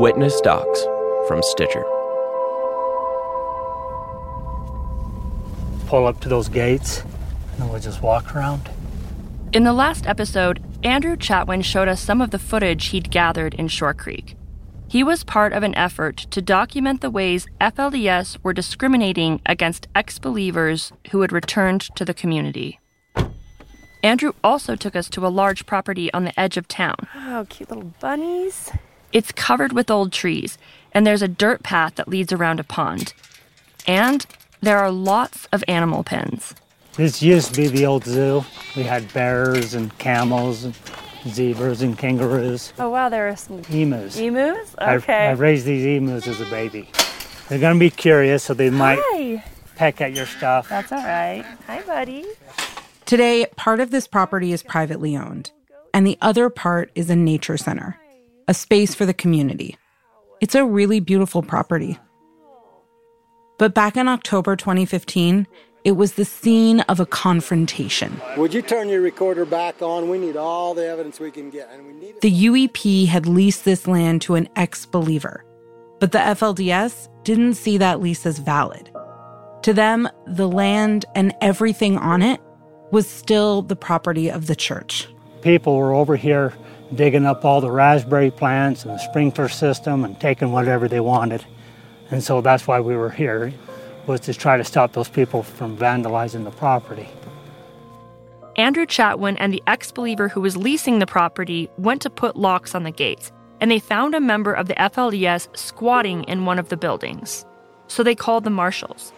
Witness Docs from Stitcher. Pull up to those gates, and then we'll just walk around. In the last episode, Andrew Chatwin showed us some of the footage he'd gathered in Short Creek. He was part of an effort to document the ways FLDS were discriminating against ex believers who had returned to the community. Andrew also took us to a large property on the edge of town. Oh, cute little bunnies. It's covered with old trees, and there's a dirt path that leads around a pond. And there are lots of animal pens. This used to be the old zoo. We had bears and camels and zebras and kangaroos, Oh, wow, there are some emus. emus. I- Okay. I, raised these emus as a baby. They're gonna be curious, so they might Hi. peck at your stuff. That's all right. Hi, buddy. Today, part of this property is privately owned, and the other part is a nature center, a space for the community. It's a really beautiful property. But back in October 2015, it was the scene of a confrontation. Would you turn your recorder back on? We need all the evidence we can get, and we need. The UEP had leased this land to an ex believer, but the FLDS didn't see that lease as valid. To them, the land and everything on it was still the property of the church. People were over here digging up all the raspberry plants and the sprinkler system and taking whatever they wanted. And so that's why we were here, was to try to stop those people from vandalizing the property. Andrew Chatwin and the ex believer who was leasing the property went to put locks on the gates, and they found a member of the FLDS squatting in one of the buildings. So they called the marshals.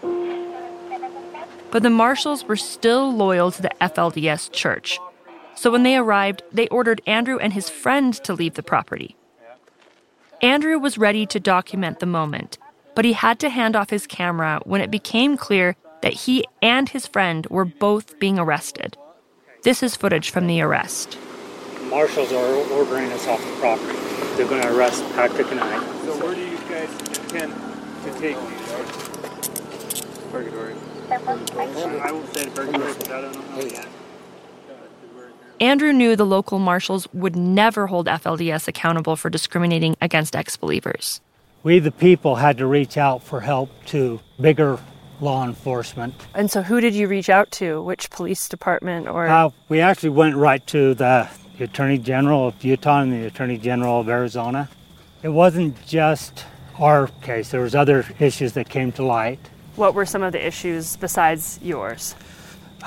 But the marshals were still loyal to the FLDS church. So when they arrived, they ordered Andrew and his friend to leave the property. Andrew was ready to document the moment, but he had to hand off his camera when it became clear that he and his friend were both being arrested. This is footage from the arrest. Marshals are ordering us off the property. They're going to arrest Patrick and I. So where do you guys intend to take these? Purgatory. I will say purgatory, but I don't know oh, how yet. Andrew knew the local marshals would never hold FLDS accountable for discriminating against ex believers. We, the people, had to reach out for help to bigger law enforcement. And so, who did you reach out to? Which police department or? Uh, we actually went right to the, the Attorney General of Utah and the Attorney General of Arizona. It wasn't just our case. There was other issues that came to light. what were some of the issues besides yours?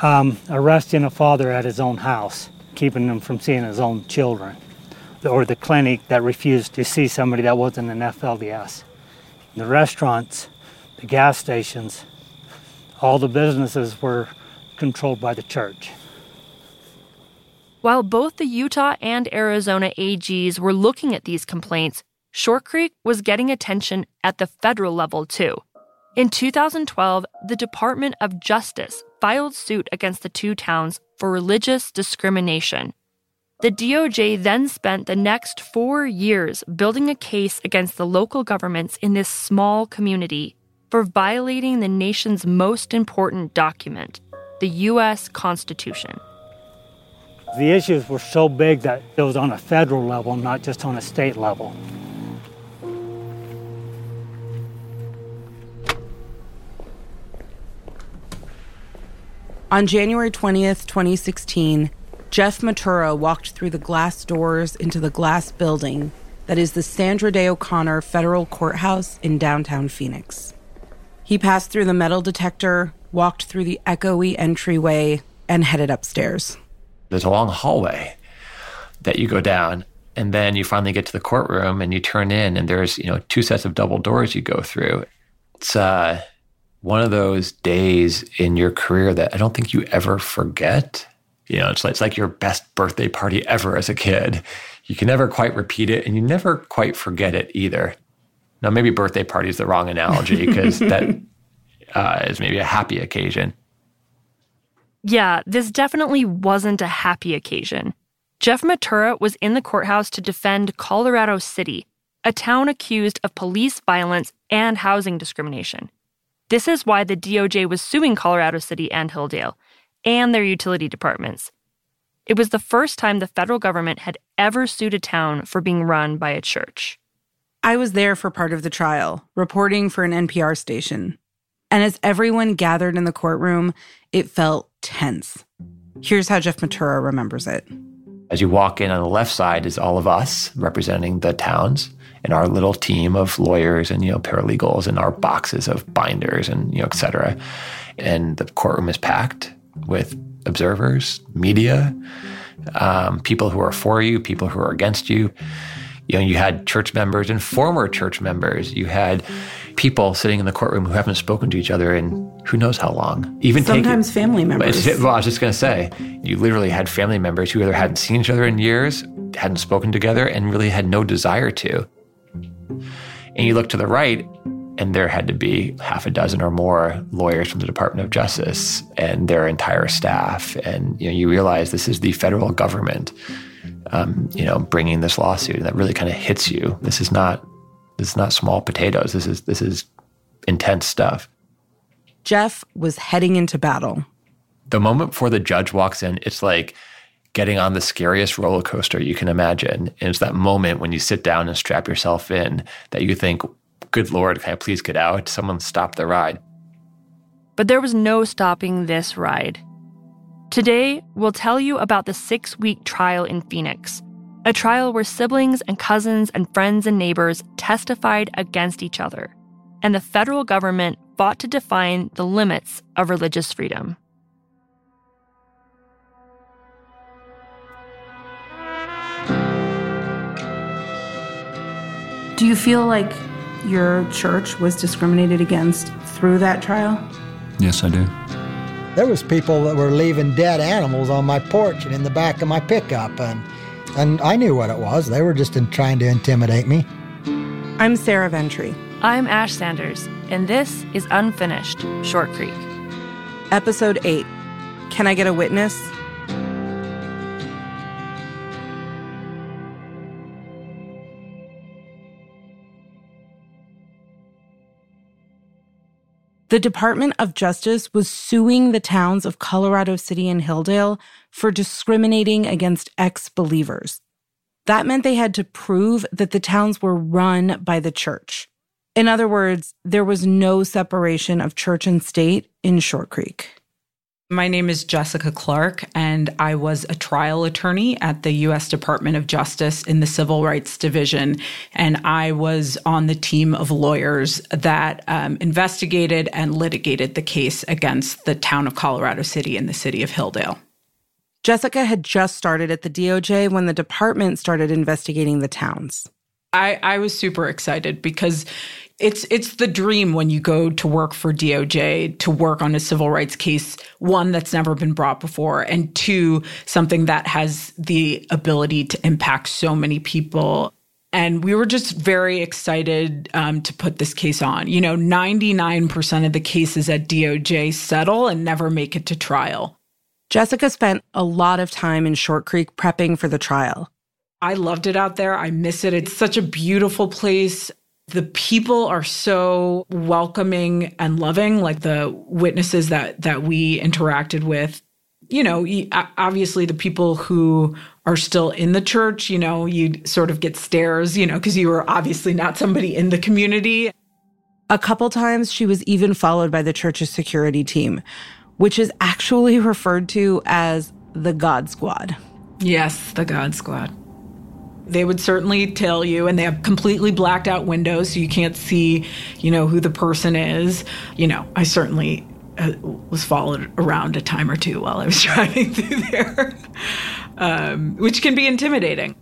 Um, arresting a father at his own house, keeping him from seeing his own children, or the clinic that refused to see somebody that wasn't an FLDS. The restaurants, the gas stations, all the businesses were controlled by the church. While both the Utah and Arizona AGs were looking at these complaints, Short Creek was getting attention at the federal level too. In 2012, the Department of Justice filed suit against the two towns for religious discrimination. The DOJ then spent the next four years building a case against the local governments in this small community for violating the nation's most important document, the U.S. Constitution. The issues were so big that it was on a federal level, not just on a state level. On January 20th, 2016, Jeff Matura walked through the glass doors into the glass building that is the Sandra Day O'Connor Federal Courthouse in downtown Phoenix. He passed through the metal detector, walked through the echoey entryway, and headed upstairs. There's a long hallway that you go down, and then you finally get to the courtroom and you turn in, and there's you know two sets of double doors you go through. It's uh, one of those days in your career that I don't think you ever forget. You know, it's like, it's like your best birthday party ever as a kid. You can never quite repeat it, and you never quite forget it either. Now, maybe birthday party is the wrong analogy because that uh, is maybe a happy occasion. Yeah, this definitely wasn't a happy occasion. Jeff Matura was in the courthouse to defend Colorado City, a town accused of police violence and housing discrimination. This is why the DOJ was suing Colorado City and Hildale and their utility departments. It was the first time the federal government had ever sued a town for being run by a church. I was there for part of the trial, reporting for an NPR station. And as everyone gathered in the courtroom, it felt tense. Here's how Jeff Matura remembers it. As you walk in on the left side is all of us representing the towns and our little team of lawyers and you know paralegals and our boxes of binders and you know et cetera. And the courtroom is packed with observers, media, um, people who are for you, people who are against you you know, you had church members and former church members. You had people sitting in the courtroom who haven't spoken to each other in who knows how long. Even sometimes taking, family members. Well, I was just going to say, you literally had family members who either hadn't seen each other in years, hadn't spoken together, and really had no desire to. And you look to the right, and there had to be half a dozen or more lawyers from the Department of Justice and their entire staff. And you know, you realize this is the federal government um, you know, bringing this lawsuit, and that really kind of hits you. This is not this is not small potatoes. This is this is intense stuff. Jeff was heading into battle. The moment before the judge walks in, it's like getting on the scariest roller coaster you can imagine. And it's that moment when you sit down and strap yourself in that you think, good Lord, can I please get out? Someone stop the ride. But there was no stopping this ride. Today, we'll tell you about the six week trial in Phoenix, a trial where siblings and cousins and friends and neighbors testified against each other, and the federal government fought to define the limits of religious freedom. Do you feel like your church was discriminated against through that trial? Yes, I do. There was people that were leaving dead animals on my porch and in the back of my pickup, and and I knew what it was. They were just in, trying to intimidate me. I'm Sarah Ventre. I'm Ash Sanders, and this is Unfinished Short Creek. Episode 8 Can I Get a Witness? The Department of Justice was suing the towns of Colorado City and Hildale for discriminating against ex believers. That meant they had to prove that the towns were run by the church. In other words, there was no separation of church and state in Short Creek. My name is Jessica Clark, and I was a trial attorney at the U.S. Department of Justice in the Civil Rights Division. And I was on the team of lawyers that um, investigated and litigated the case against the town of Colorado City and the city of Hildale. Jessica had just started at the DOJ when the department started investigating the towns. I, I was super excited because it's it's the dream when you go to work for DOJ to work on a civil rights case one that's never been brought before and two something that has the ability to impact so many people and we were just very excited um, to put this case on you know 99% of the cases at DOJ settle and never make it to trial Jessica spent a lot of time in Short Creek prepping for the trial I loved it out there. I miss it. It's such a beautiful place. The people are so welcoming and loving, like the witnesses that that we interacted with. You know, obviously the people who are still in the church, you know, you sort of get stares, you know, because you were obviously not somebody in the community. A couple times she was even followed by the church's security team, which is actually referred to as the God Squad. Yes, the God Squad. They would certainly tell you, and they have completely blacked out windows, so you can't see, you know, who the person is. You know, I certainly uh, was followed around a time or two while I was driving through there, um, which can be intimidating.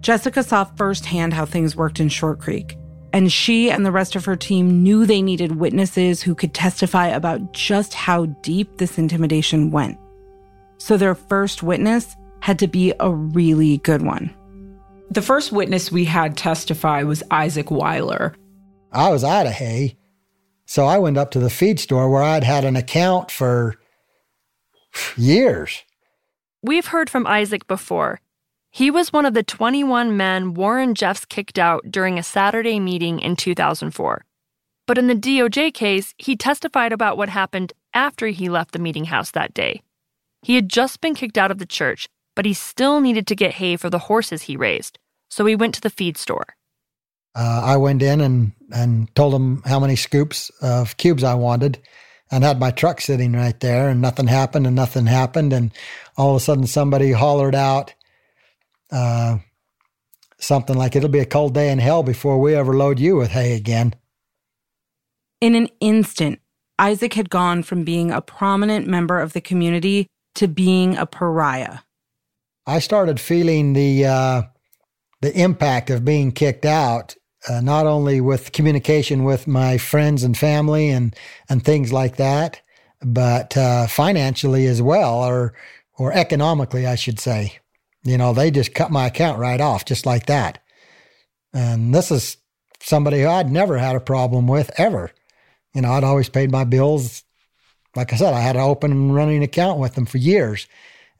Jessica saw firsthand how things worked in Short Creek, and she and the rest of her team knew they needed witnesses who could testify about just how deep this intimidation went. So their first witness had to be a really good one. The first witness we had testify was Isaac Wyler. I was out of hay. So I went up to the feed store where I'd had an account for years. We've heard from Isaac before. He was one of the 21 men Warren Jeffs kicked out during a Saturday meeting in 2004. But in the DOJ case, he testified about what happened after he left the meeting house that day. He had just been kicked out of the church but he still needed to get hay for the horses he raised, so he went to the feed store. Uh, I went in and, and told him how many scoops of cubes I wanted and had my truck sitting right there, and nothing happened, and nothing happened. And all of a sudden, somebody hollered out uh, something like, It'll be a cold day in hell before we ever load you with hay again. In an instant, Isaac had gone from being a prominent member of the community to being a pariah. I started feeling the uh, the impact of being kicked out, uh, not only with communication with my friends and family and and things like that, but uh, financially as well, or or economically, I should say. You know, they just cut my account right off, just like that. And this is somebody who I'd never had a problem with ever. You know, I'd always paid my bills. Like I said, I had an open and running account with them for years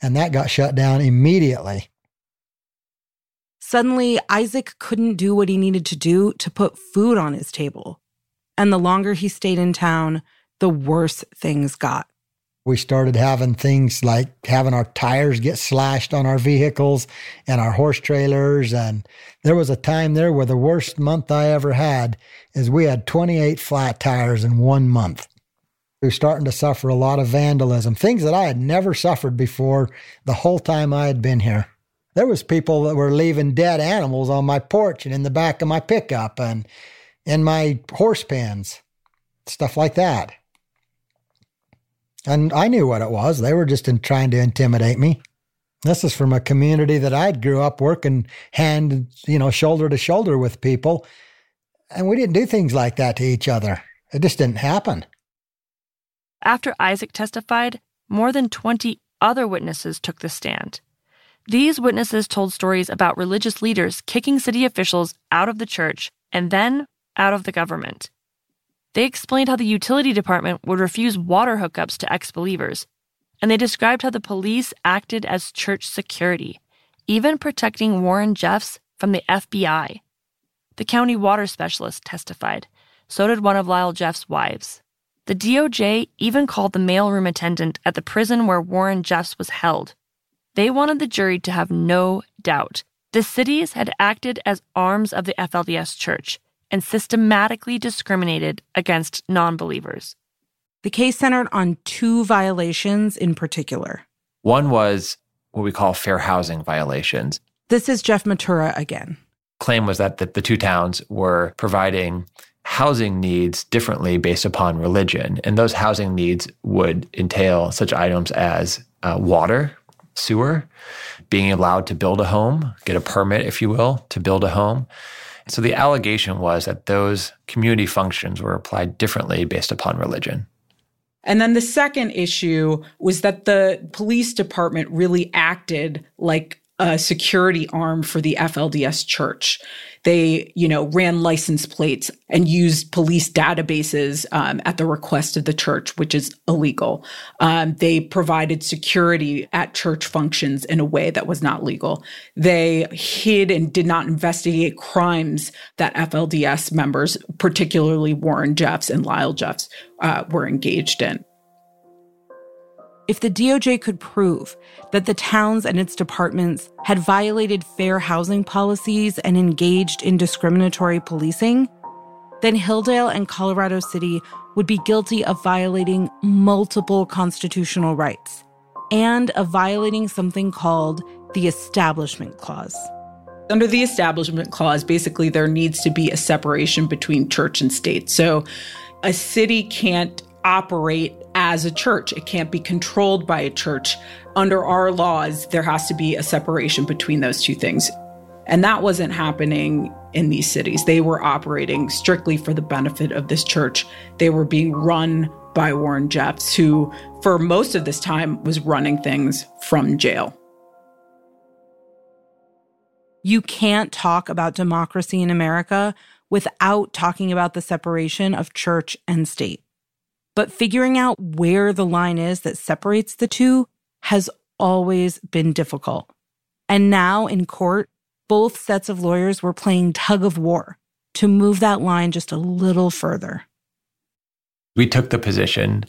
and that got shut down immediately. Suddenly, Isaac couldn't do what he needed to do to put food on his table. And the longer he stayed in town, the worse things got. We started having things like having our tires get slashed on our vehicles and our horse trailers. And there was a time there where the worst month I ever had is we had 28 flat tires in one month were starting to suffer a lot of vandalism, things that I had never suffered before the whole time I had been here. There was people that were leaving dead animals on my porch and in the back of my pickup and in my horse pens, stuff like that. And I knew what it was. They were just in, trying to intimidate me. This is from a community that I'd grew up working hand, you know, shoulder to shoulder with people. And we didn't do things like that to each other. It just didn't happen. After Isaac testified, more than 20 other witnesses took the stand. These witnesses told stories about religious leaders kicking city officials out of the church and then out of the government. They explained how the utility department would refuse water hookups to ex believers, and they described how the police acted as church security, even protecting Warren Jeffs from the FBI. The county water specialist testified. So did one of Lyle Jeffs' wives. The DOJ even called the mailroom attendant at the prison where Warren Jeffs was held. They wanted the jury to have no doubt. The cities had acted as arms of the FLDS church and systematically discriminated against non believers. The case centered on two violations in particular. One was what we call fair housing violations. This is Jeff Matura again. Claim was that the, the two towns were providing housing needs differently based upon religion. And those housing needs would entail such items as uh, water, sewer, being allowed to build a home, get a permit, if you will, to build a home. So the allegation was that those community functions were applied differently based upon religion. And then the second issue was that the police department really acted like a security arm for the FLDS church. They, you know, ran license plates and used police databases um, at the request of the church, which is illegal. Um, they provided security at church functions in a way that was not legal. They hid and did not investigate crimes that FLDS members, particularly Warren Jeffs and Lyle Jeffs, uh, were engaged in. If the DOJ could prove that the towns and its departments had violated fair housing policies and engaged in discriminatory policing, then Hildale and Colorado City would be guilty of violating multiple constitutional rights, and of violating something called the Establishment Clause. Under the Establishment Clause, basically, there needs to be a separation between church and state. So a city can't operate as a church, it can't be controlled by a church. Under our laws, there has to be a separation between those two things. And that wasn't happening in these cities. They were operating strictly for the benefit of this church. They were being run by Warren Jeffs, who, for most of this time, was running things from jail. You can't talk about democracy in America without talking about the separation of church and state. But figuring out where the line is that separates the two has always been difficult. And now in court, both sets of lawyers were playing tug of war to move that line just a little further. We took the position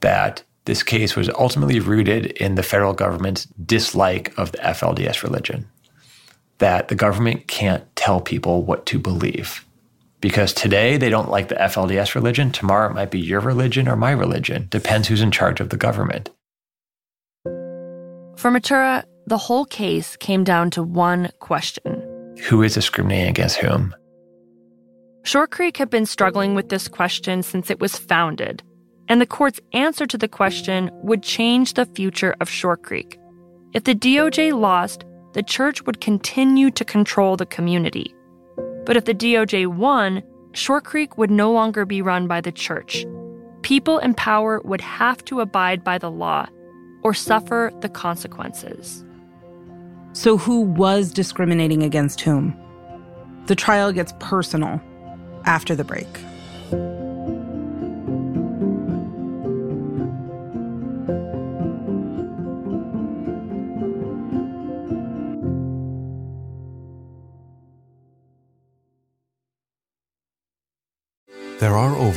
that this case was ultimately rooted in the federal government's dislike of the FLDS religion, that the government can't tell people what to believe. Because today they don't like the FLDS religion, tomorrow it might be your religion or my religion, depends who's in charge of the government. For Matura, the whole case came down to one question Who is discriminating against whom? Short Creek had been struggling with this question since it was founded, and the court's answer to the question would change the future of Short Creek. If the DOJ lost, the church would continue to control the community. But if the DOJ won, Short Creek would no longer be run by the church. People in power would have to abide by the law or suffer the consequences. So, who was discriminating against whom? The trial gets personal after the break.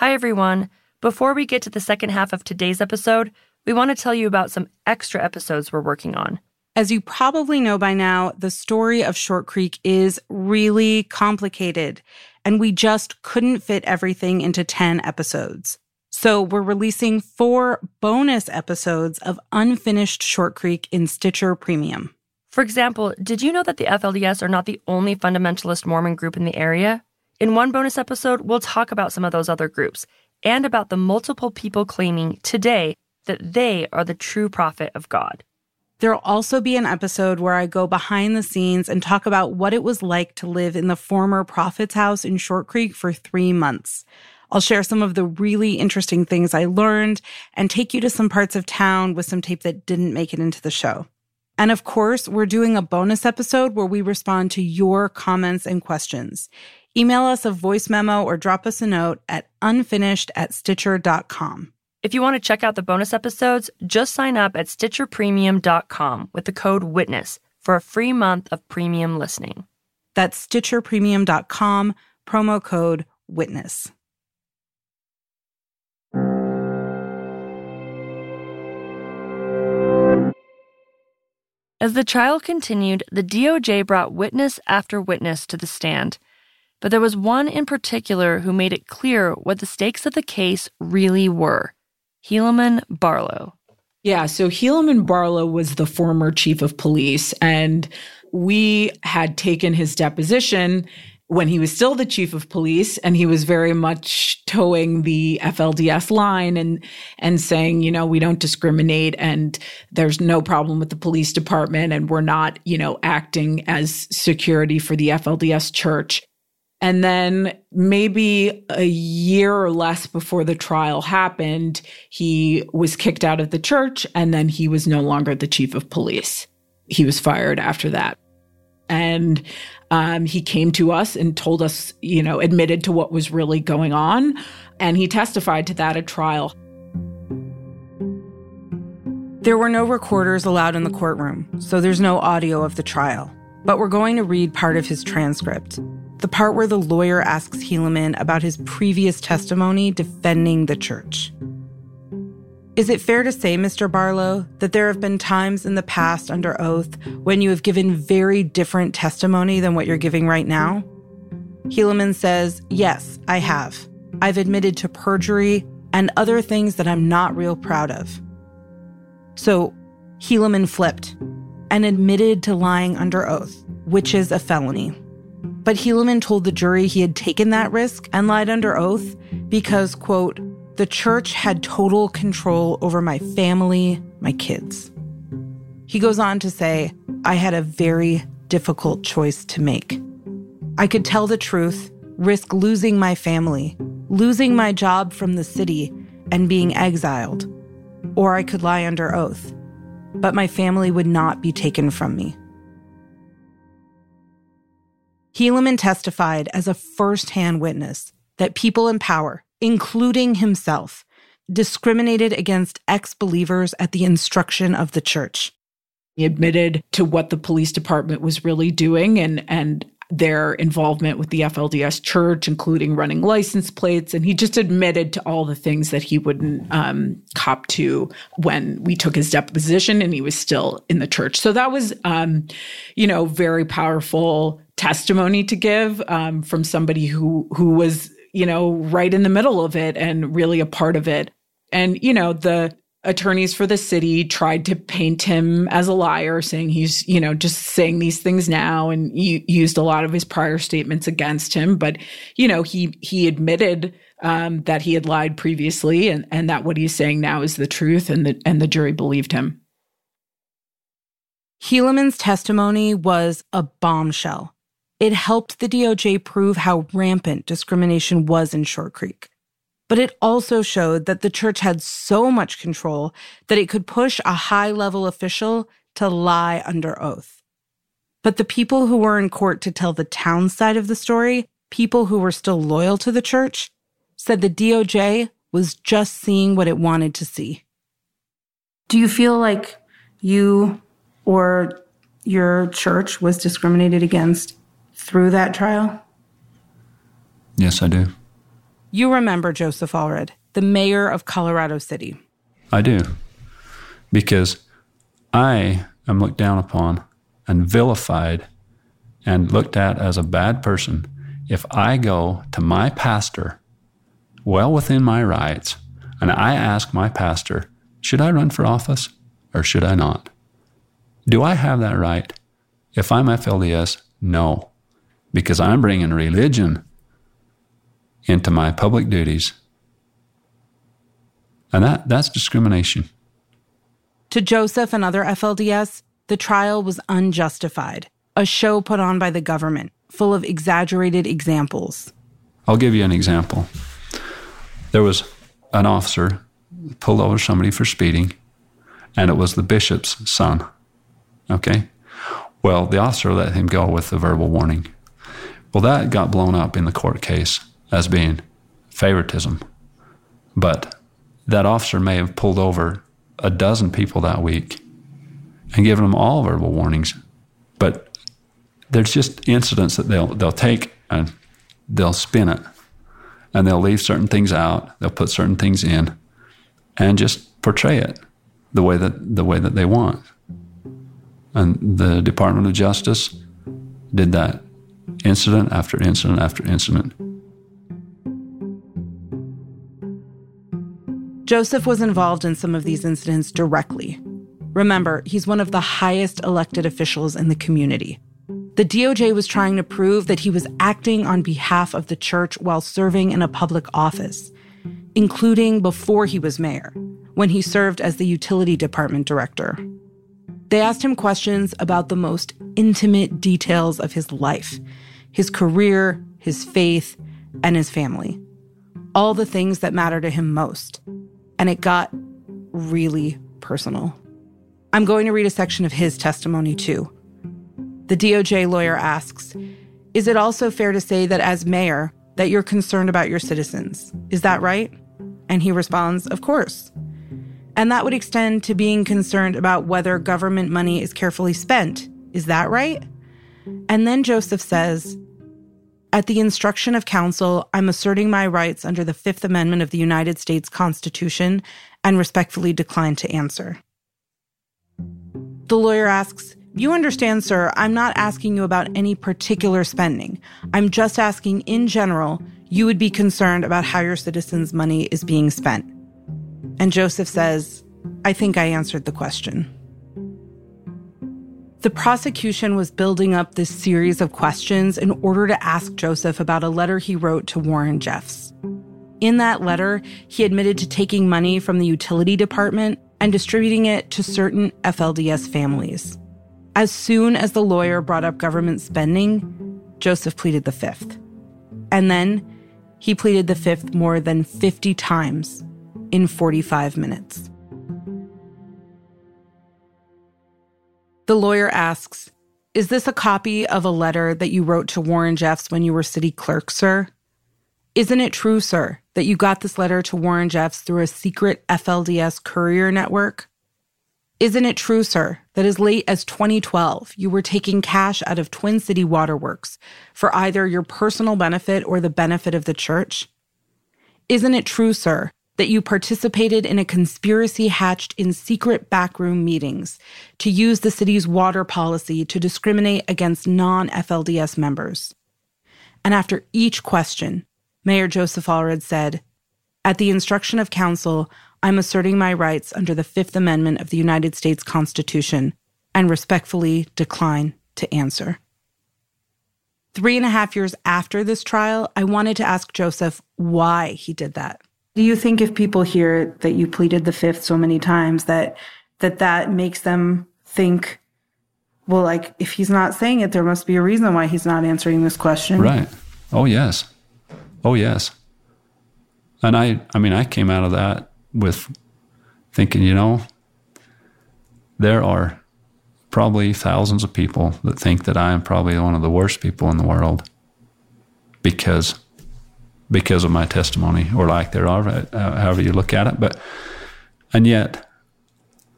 Hi, everyone. Before we get to the second half of today's episode, we want to tell you about some extra episodes we're working on. As you probably know by now, the story of Short Creek is really complicated, and we just couldn't fit everything into 10 episodes. So we're releasing four bonus episodes of Unfinished Short Creek in Stitcher Premium. For example, did you know that the FLDS are not the only fundamentalist Mormon group in the area? In one bonus episode, we'll talk about some of those other groups and about the multiple people claiming today that they are the true prophet of God. There'll also be an episode where I go behind the scenes and talk about what it was like to live in the former prophet's house in Short Creek for three months. I'll share some of the really interesting things I learned and take you to some parts of town with some tape that didn't make it into the show. And of course, we're doing a bonus episode where we respond to your comments and questions. Email us a voice memo or drop us a note at unfinished at stitcher.com. If you want to check out the bonus episodes, just sign up at stitcherpremium.com with the code WITNESS for a free month of premium listening. That's stitcherpremium.com, promo code WITNESS. As the trial continued, the DOJ brought witness after witness to the stand – but there was one in particular who made it clear what the stakes of the case really were Helaman Barlow. Yeah, so Helaman Barlow was the former chief of police, and we had taken his deposition when he was still the chief of police and he was very much toeing the FLDS line and and saying, you know, we don't discriminate and there's no problem with the police department and we're not, you know, acting as security for the FLDS church. And then maybe a year or less before the trial happened, he was kicked out of the church and then he was no longer the chief of police. He was fired after that. And um, he came to us and told us, you know, admitted to what was really going on. And he testified to that at trial. There were no recorders allowed in the courtroom, so there's no audio of the trial. But we're going to read part of his transcript. The part where the lawyer asks Helaman about his previous testimony defending the church. Is it fair to say, Mr. Barlow, that there have been times in the past under oath when you have given very different testimony than what you're giving right now? Helaman says, Yes, I have. I've admitted to perjury and other things that I'm not real proud of. So, Helaman flipped and admitted to lying under oath, which is a felony. But Helaman told the jury he had taken that risk and lied under oath because, quote, the church had total control over my family, my kids. He goes on to say, I had a very difficult choice to make. I could tell the truth, risk losing my family, losing my job from the city, and being exiled. Or I could lie under oath, but my family would not be taken from me. Helaman testified as a firsthand witness that people in power, including himself, discriminated against ex believers at the instruction of the church. He admitted to what the police department was really doing and, and their involvement with the FLDS church, including running license plates. And he just admitted to all the things that he wouldn't um, cop to when we took his deposition and he was still in the church. So that was, um, you know, very powerful testimony to give um, from somebody who who was you know, right in the middle of it and really a part of it. And, you know, the attorneys for the city tried to paint him as a liar, saying he's, you know, just saying these things now and used a lot of his prior statements against him. But, you know, he he admitted um, that he had lied previously and, and that what he's saying now is the truth and the and the jury believed him. Helaman's testimony was a bombshell it helped the DOJ prove how rampant discrimination was in Short Creek. But it also showed that the church had so much control that it could push a high level official to lie under oath. But the people who were in court to tell the town side of the story, people who were still loyal to the church, said the DOJ was just seeing what it wanted to see. Do you feel like you or your church was discriminated against through that trial? Yes, I do. You remember Joseph Allred, the mayor of Colorado City. I do. Because I am looked down upon and vilified and looked at as a bad person if I go to my pastor, well within my rights, and I ask my pastor, should I run for office or should I not? Do I have that right? If I'm FLDS, no because I'm bringing religion into my public duties. And that, that's discrimination. To Joseph and other FLDS, the trial was unjustified, a show put on by the government, full of exaggerated examples. I'll give you an example. There was an officer pulled over somebody for speeding, and it was the bishop's son. Okay? Well, the officer let him go with the verbal warning. Well, that got blown up in the court case as being favoritism. But that officer may have pulled over a dozen people that week and given them all verbal warnings. But there's just incidents that they'll they'll take and they'll spin it and they'll leave certain things out, they'll put certain things in and just portray it the way that the way that they want. And the Department of Justice did that incident after incident after incident. Joseph was involved in some of these incidents directly. Remember, he's one of the highest elected officials in the community. The DOJ was trying to prove that he was acting on behalf of the church while serving in a public office, including before he was mayor, when he served as the utility department director. They asked him questions about the most intimate details of his life his career, his faith, and his family. All the things that matter to him most. And it got really personal. I'm going to read a section of his testimony too. The DOJ lawyer asks, "Is it also fair to say that as mayor that you're concerned about your citizens? Is that right?" And he responds, "Of course." And that would extend to being concerned about whether government money is carefully spent. Is that right? And then Joseph says, At the instruction of counsel, I'm asserting my rights under the Fifth Amendment of the United States Constitution and respectfully decline to answer. The lawyer asks, You understand, sir, I'm not asking you about any particular spending. I'm just asking in general, you would be concerned about how your citizens' money is being spent. And Joseph says, I think I answered the question. The prosecution was building up this series of questions in order to ask Joseph about a letter he wrote to Warren Jeffs. In that letter, he admitted to taking money from the utility department and distributing it to certain FLDS families. As soon as the lawyer brought up government spending, Joseph pleaded the fifth. And then he pleaded the fifth more than 50 times in 45 minutes. The lawyer asks, Is this a copy of a letter that you wrote to Warren Jeffs when you were city clerk, sir? Isn't it true, sir, that you got this letter to Warren Jeffs through a secret FLDS courier network? Isn't it true, sir, that as late as 2012, you were taking cash out of Twin City Waterworks for either your personal benefit or the benefit of the church? Isn't it true, sir, that you participated in a conspiracy hatched in secret backroom meetings to use the city's water policy to discriminate against non FLDS members. And after each question, Mayor Joseph Allred said, At the instruction of counsel, I'm asserting my rights under the Fifth Amendment of the United States Constitution and respectfully decline to answer. Three and a half years after this trial, I wanted to ask Joseph why he did that. Do you think if people hear that you pleaded the fifth so many times that that that makes them think well like if he's not saying it there must be a reason why he's not answering this question. Right. Oh yes. Oh yes. And I I mean I came out of that with thinking, you know, there are probably thousands of people that think that I am probably one of the worst people in the world because because of my testimony or lack thereof, uh, however you look at it. But and yet,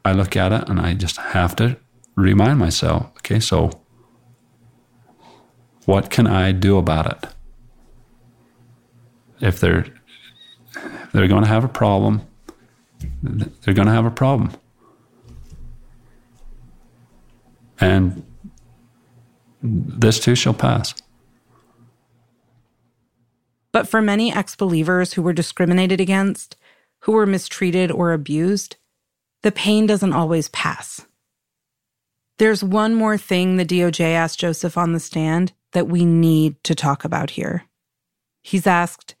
I look at it and I just have to remind myself, okay, so what can I do about it? If they're they're going to have a problem, they're going to have a problem. And this too shall pass. But for many ex believers who were discriminated against, who were mistreated or abused, the pain doesn't always pass. There's one more thing the DOJ asked Joseph on the stand that we need to talk about here. He's asked,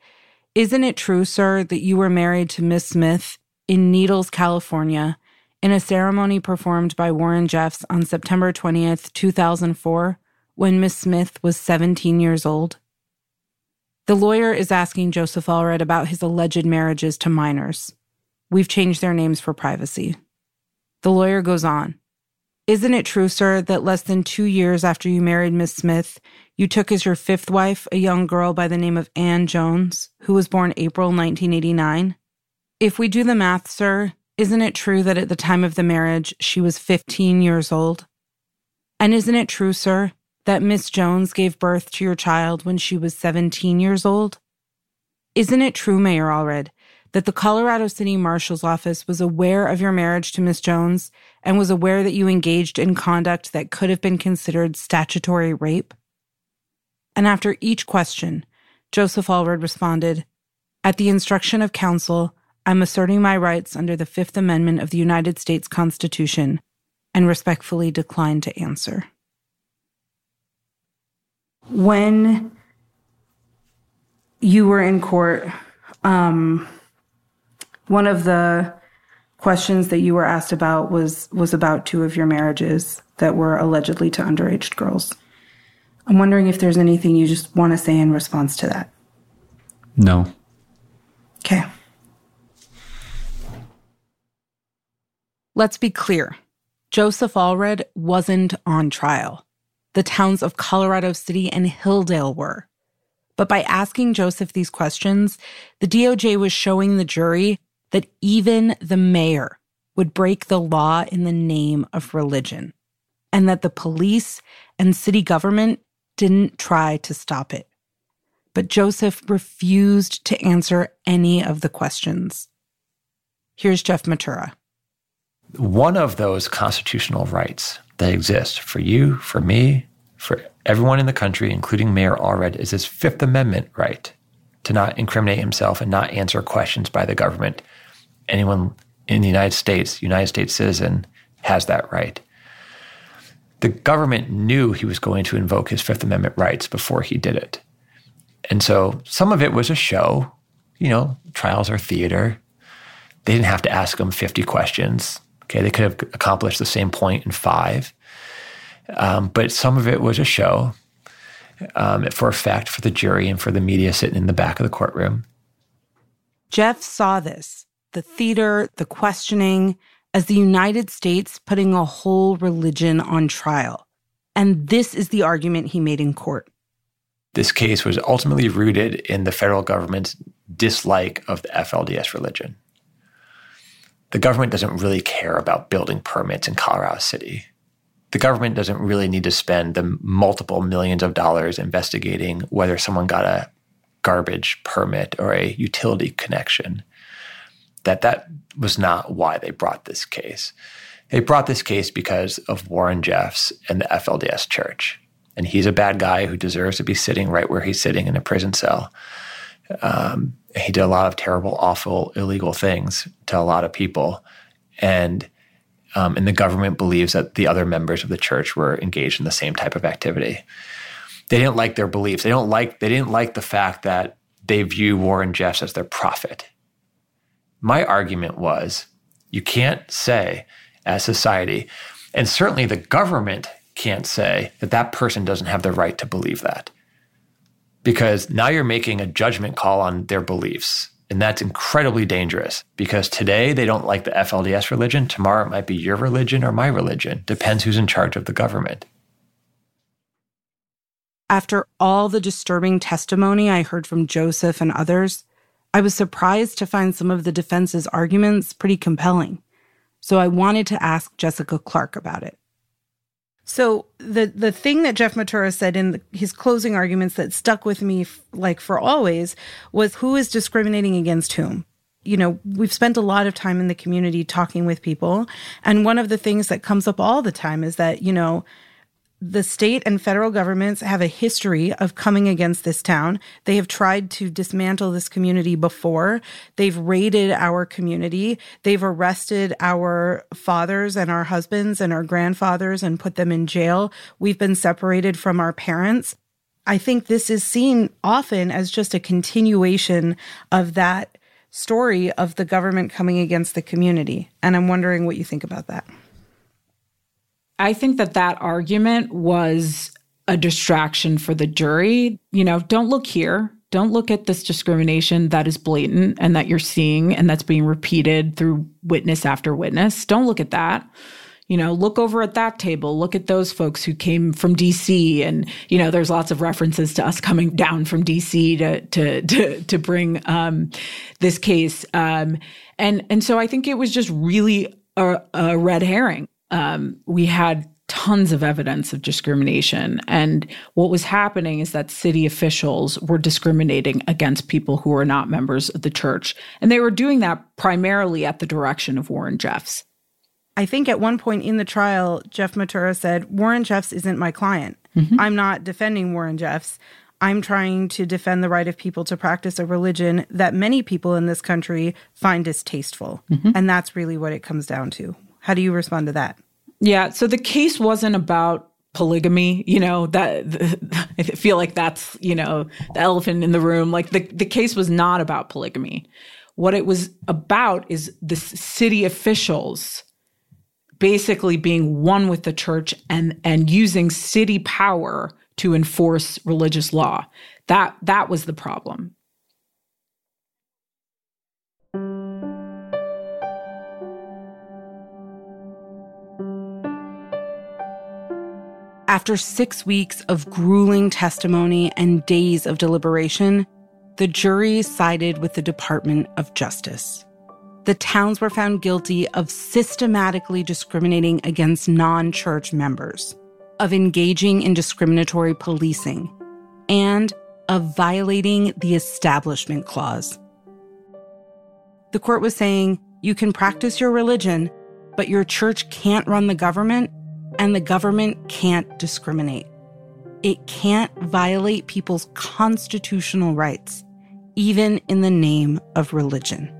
Isn't it true, sir, that you were married to Miss Smith in Needles, California, in a ceremony performed by Warren Jeffs on September 20th, 2004, when Miss Smith was 17 years old? The lawyer is asking Joseph Allred about his alleged marriages to minors. We've changed their names for privacy. The lawyer goes on. Isn't it true, sir, that less than two years after you married Miss Smith, you took as your fifth wife a young girl by the name of Anne Jones, who was born April 1989? If we do the math, sir, isn't it true that at the time of the marriage she was 15 years old? And isn't it true, sir, that Miss Jones gave birth to your child when she was 17 years old? Isn't it true, Mayor Allred, that the Colorado City Marshal's Office was aware of your marriage to Miss Jones and was aware that you engaged in conduct that could have been considered statutory rape? And after each question, Joseph Allred responded, At the instruction of counsel, I'm asserting my rights under the Fifth Amendment of the United States Constitution and respectfully decline to answer. When you were in court, um, one of the questions that you were asked about was was about two of your marriages that were allegedly to underage girls. I'm wondering if there's anything you just want to say in response to that. No. Okay. Let's be clear. Joseph Allred wasn't on trial. The towns of Colorado City and Hildale were. But by asking Joseph these questions, the DOJ was showing the jury that even the mayor would break the law in the name of religion, and that the police and city government didn't try to stop it. But Joseph refused to answer any of the questions. Here's Jeff Matura. One of those constitutional rights that exist for you, for me, for everyone in the country, including Mayor Allred, is his Fifth Amendment right to not incriminate himself and not answer questions by the government anyone in the United States, United States citizen, has that right. The government knew he was going to invoke his Fifth Amendment rights before he did it. And so some of it was a show. You know, trials are theater. They didn't have to ask him 50 questions. Okay, they could have accomplished the same point in five. Um, but some of it was a show um, for effect for the jury and for the media sitting in the back of the courtroom. Jeff saw this the theater, the questioning, as the United States putting a whole religion on trial. And this is the argument he made in court. This case was ultimately rooted in the federal government's dislike of the FLDS religion. The government doesn't really care about building permits in Colorado City. The government doesn't really need to spend the multiple millions of dollars investigating whether someone got a garbage permit or a utility connection that that was not why they brought this case. They brought this case because of Warren Jeffs and the FLDS church. And he's a bad guy who deserves to be sitting right where he's sitting in a prison cell. Um, he did a lot of terrible, awful, illegal things to a lot of people. And um, and the government believes that the other members of the church were engaged in the same type of activity. They didn't like their beliefs. They don't like they didn't like the fact that they view Warren Jeffs as their prophet my argument was you can't say as society, and certainly the government can't say that that person doesn't have the right to believe that. Because now you're making a judgment call on their beliefs. And that's incredibly dangerous because today they don't like the FLDS religion. Tomorrow it might be your religion or my religion. Depends who's in charge of the government. After all the disturbing testimony I heard from Joseph and others, I was surprised to find some of the defense's arguments pretty compelling. So I wanted to ask Jessica Clark about it. So the the thing that Jeff Matura said in the, his closing arguments that stuck with me f- like for always was who is discriminating against whom. You know, we've spent a lot of time in the community talking with people, and one of the things that comes up all the time is that, you know, the state and federal governments have a history of coming against this town. They have tried to dismantle this community before. They've raided our community. They've arrested our fathers and our husbands and our grandfathers and put them in jail. We've been separated from our parents. I think this is seen often as just a continuation of that story of the government coming against the community. And I'm wondering what you think about that. I think that that argument was a distraction for the jury. You know, don't look here. Don't look at this discrimination that is blatant and that you're seeing and that's being repeated through witness after witness. Don't look at that. You know, look over at that table. Look at those folks who came from DC, and you know, there's lots of references to us coming down from DC to to to to bring um, this case. Um, and and so I think it was just really a, a red herring um, we had tons of evidence of discrimination. And what was happening is that city officials were discriminating against people who were not members of the church. And they were doing that primarily at the direction of Warren Jeffs. I think at one point in the trial, Jeff Matura said, Warren Jeffs isn't my client. Mm-hmm. I'm not defending Warren Jeffs. I'm trying to defend the right of people to practice a religion that many people in this country find distasteful. Mm-hmm. And that's really what it comes down to. How do you respond to that? Yeah, so the case wasn't about polygamy, you know, that the, I feel like that's, you know, the elephant in the room. Like the the case was not about polygamy. What it was about is the city officials basically being one with the church and and using city power to enforce religious law. That that was the problem. After six weeks of grueling testimony and days of deliberation, the jury sided with the Department of Justice. The towns were found guilty of systematically discriminating against non church members, of engaging in discriminatory policing, and of violating the Establishment Clause. The court was saying you can practice your religion, but your church can't run the government and the government can't discriminate. It can't violate people's constitutional rights, even in the name of religion.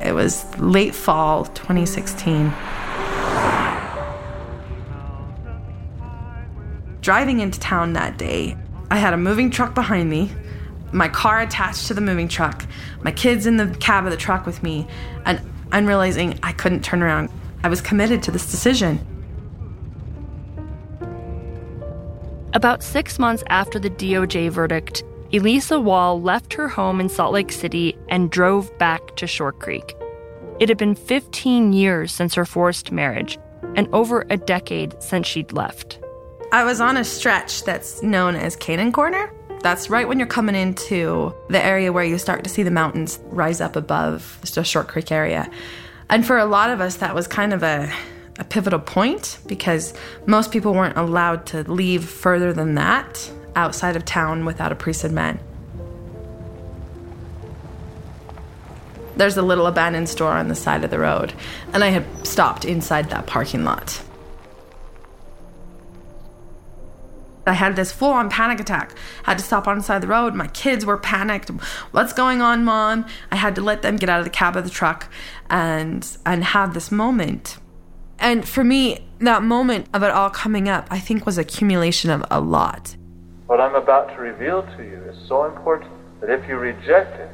It was late fall 2016. Driving into town that day, I had a moving truck behind me, my car attached to the moving truck, my kids in the cab of the truck with me, and I'm realizing I couldn't turn around. I was committed to this decision. About six months after the DOJ verdict, Elissa Wall left her home in Salt Lake City and drove back to Short Creek. It had been 15 years since her forced marriage and over a decade since she'd left. I was on a stretch that's known as Canaan Corner. That's right when you're coming into the area where you start to see the mountains rise up above the Short Creek area. And for a lot of us, that was kind of a, a pivotal point because most people weren't allowed to leave further than that outside of town without a priesthood man. There's a little abandoned store on the side of the road, and I had stopped inside that parking lot. I had this full on panic attack. Had to stop on the side of the road. My kids were panicked. What's going on, mom? I had to let them get out of the cab of the truck and and have this moment. And for me, that moment of it all coming up, I think was accumulation of a lot. What I'm about to reveal to you is so important that if you reject it,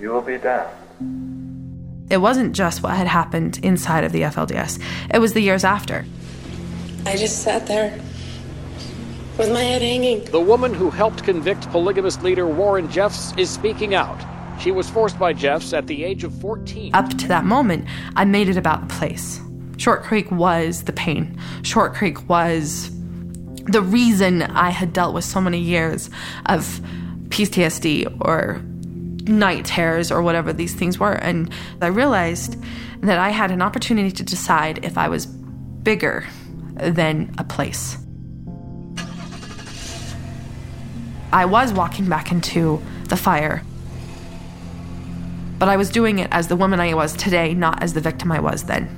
you will be damned. It wasn't just what had happened inside of the FLDS, it was the years after. I just sat there with my head hanging. The woman who helped convict polygamist leader Warren Jeffs is speaking out. She was forced by Jeffs at the age of 14. Up to that moment, I made it about the place. Short Creek was the pain. Short Creek was the reason I had dealt with so many years of PTSD or night terrors or whatever these things were. And I realized that I had an opportunity to decide if I was bigger than a place. I was walking back into the fire. But I was doing it as the woman I was today, not as the victim I was then.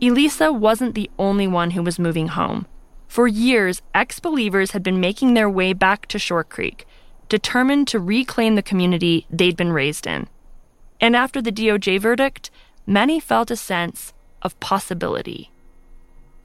Elissa wasn't the only one who was moving home. For years, ex believers had been making their way back to Short Creek, determined to reclaim the community they'd been raised in. And after the DOJ verdict, many felt a sense of possibility.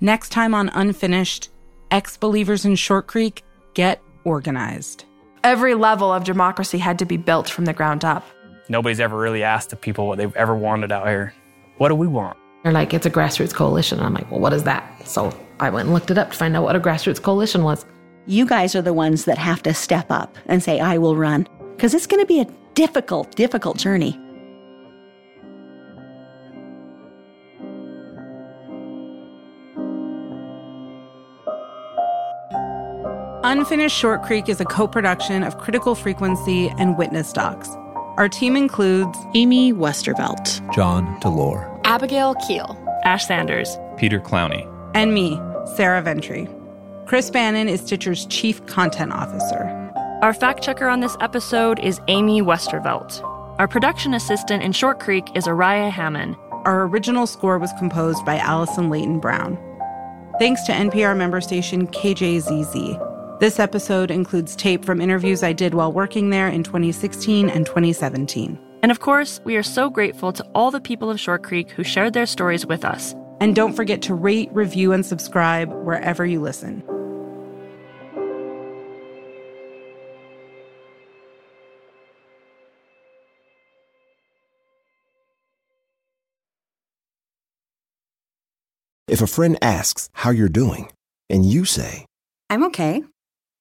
Next time on Unfinished, ex believers in Short Creek get organized. Every level of democracy had to be built from the ground up. Nobody's ever really asked the people what they've ever wanted out here. What do we want? They're like, it's a grassroots coalition. And I'm like, well, what is that? So I went and looked it up to find out what a grassroots coalition was. You guys are the ones that have to step up and say, I will run. because it's going to be a difficult, difficult journey. Unfinished Short Creek is a co production of Critical Frequency and Witness Docs. Our team includes Amy Westervelt, John Delore, Abigail Keel, Ash Sanders, Peter Clowney, and me, Sarah Ventre. Chris Bannon is Stitcher's Chief Content Officer. Our fact checker on this episode is Amy Westervelt. Our production assistant in Short Creek is Araya Hammond. Our original score was composed by Allison Leyton-Brown. Thanks to NPR member station KJZZ. This episode includes tape from interviews I did while working there in 2016 and 2017. And of course, we are so grateful to all the people of Short Creek who shared their stories with us. And don't forget to rate, review, and subscribe wherever you listen. If a friend asks how you're doing, and you say, I'm okay.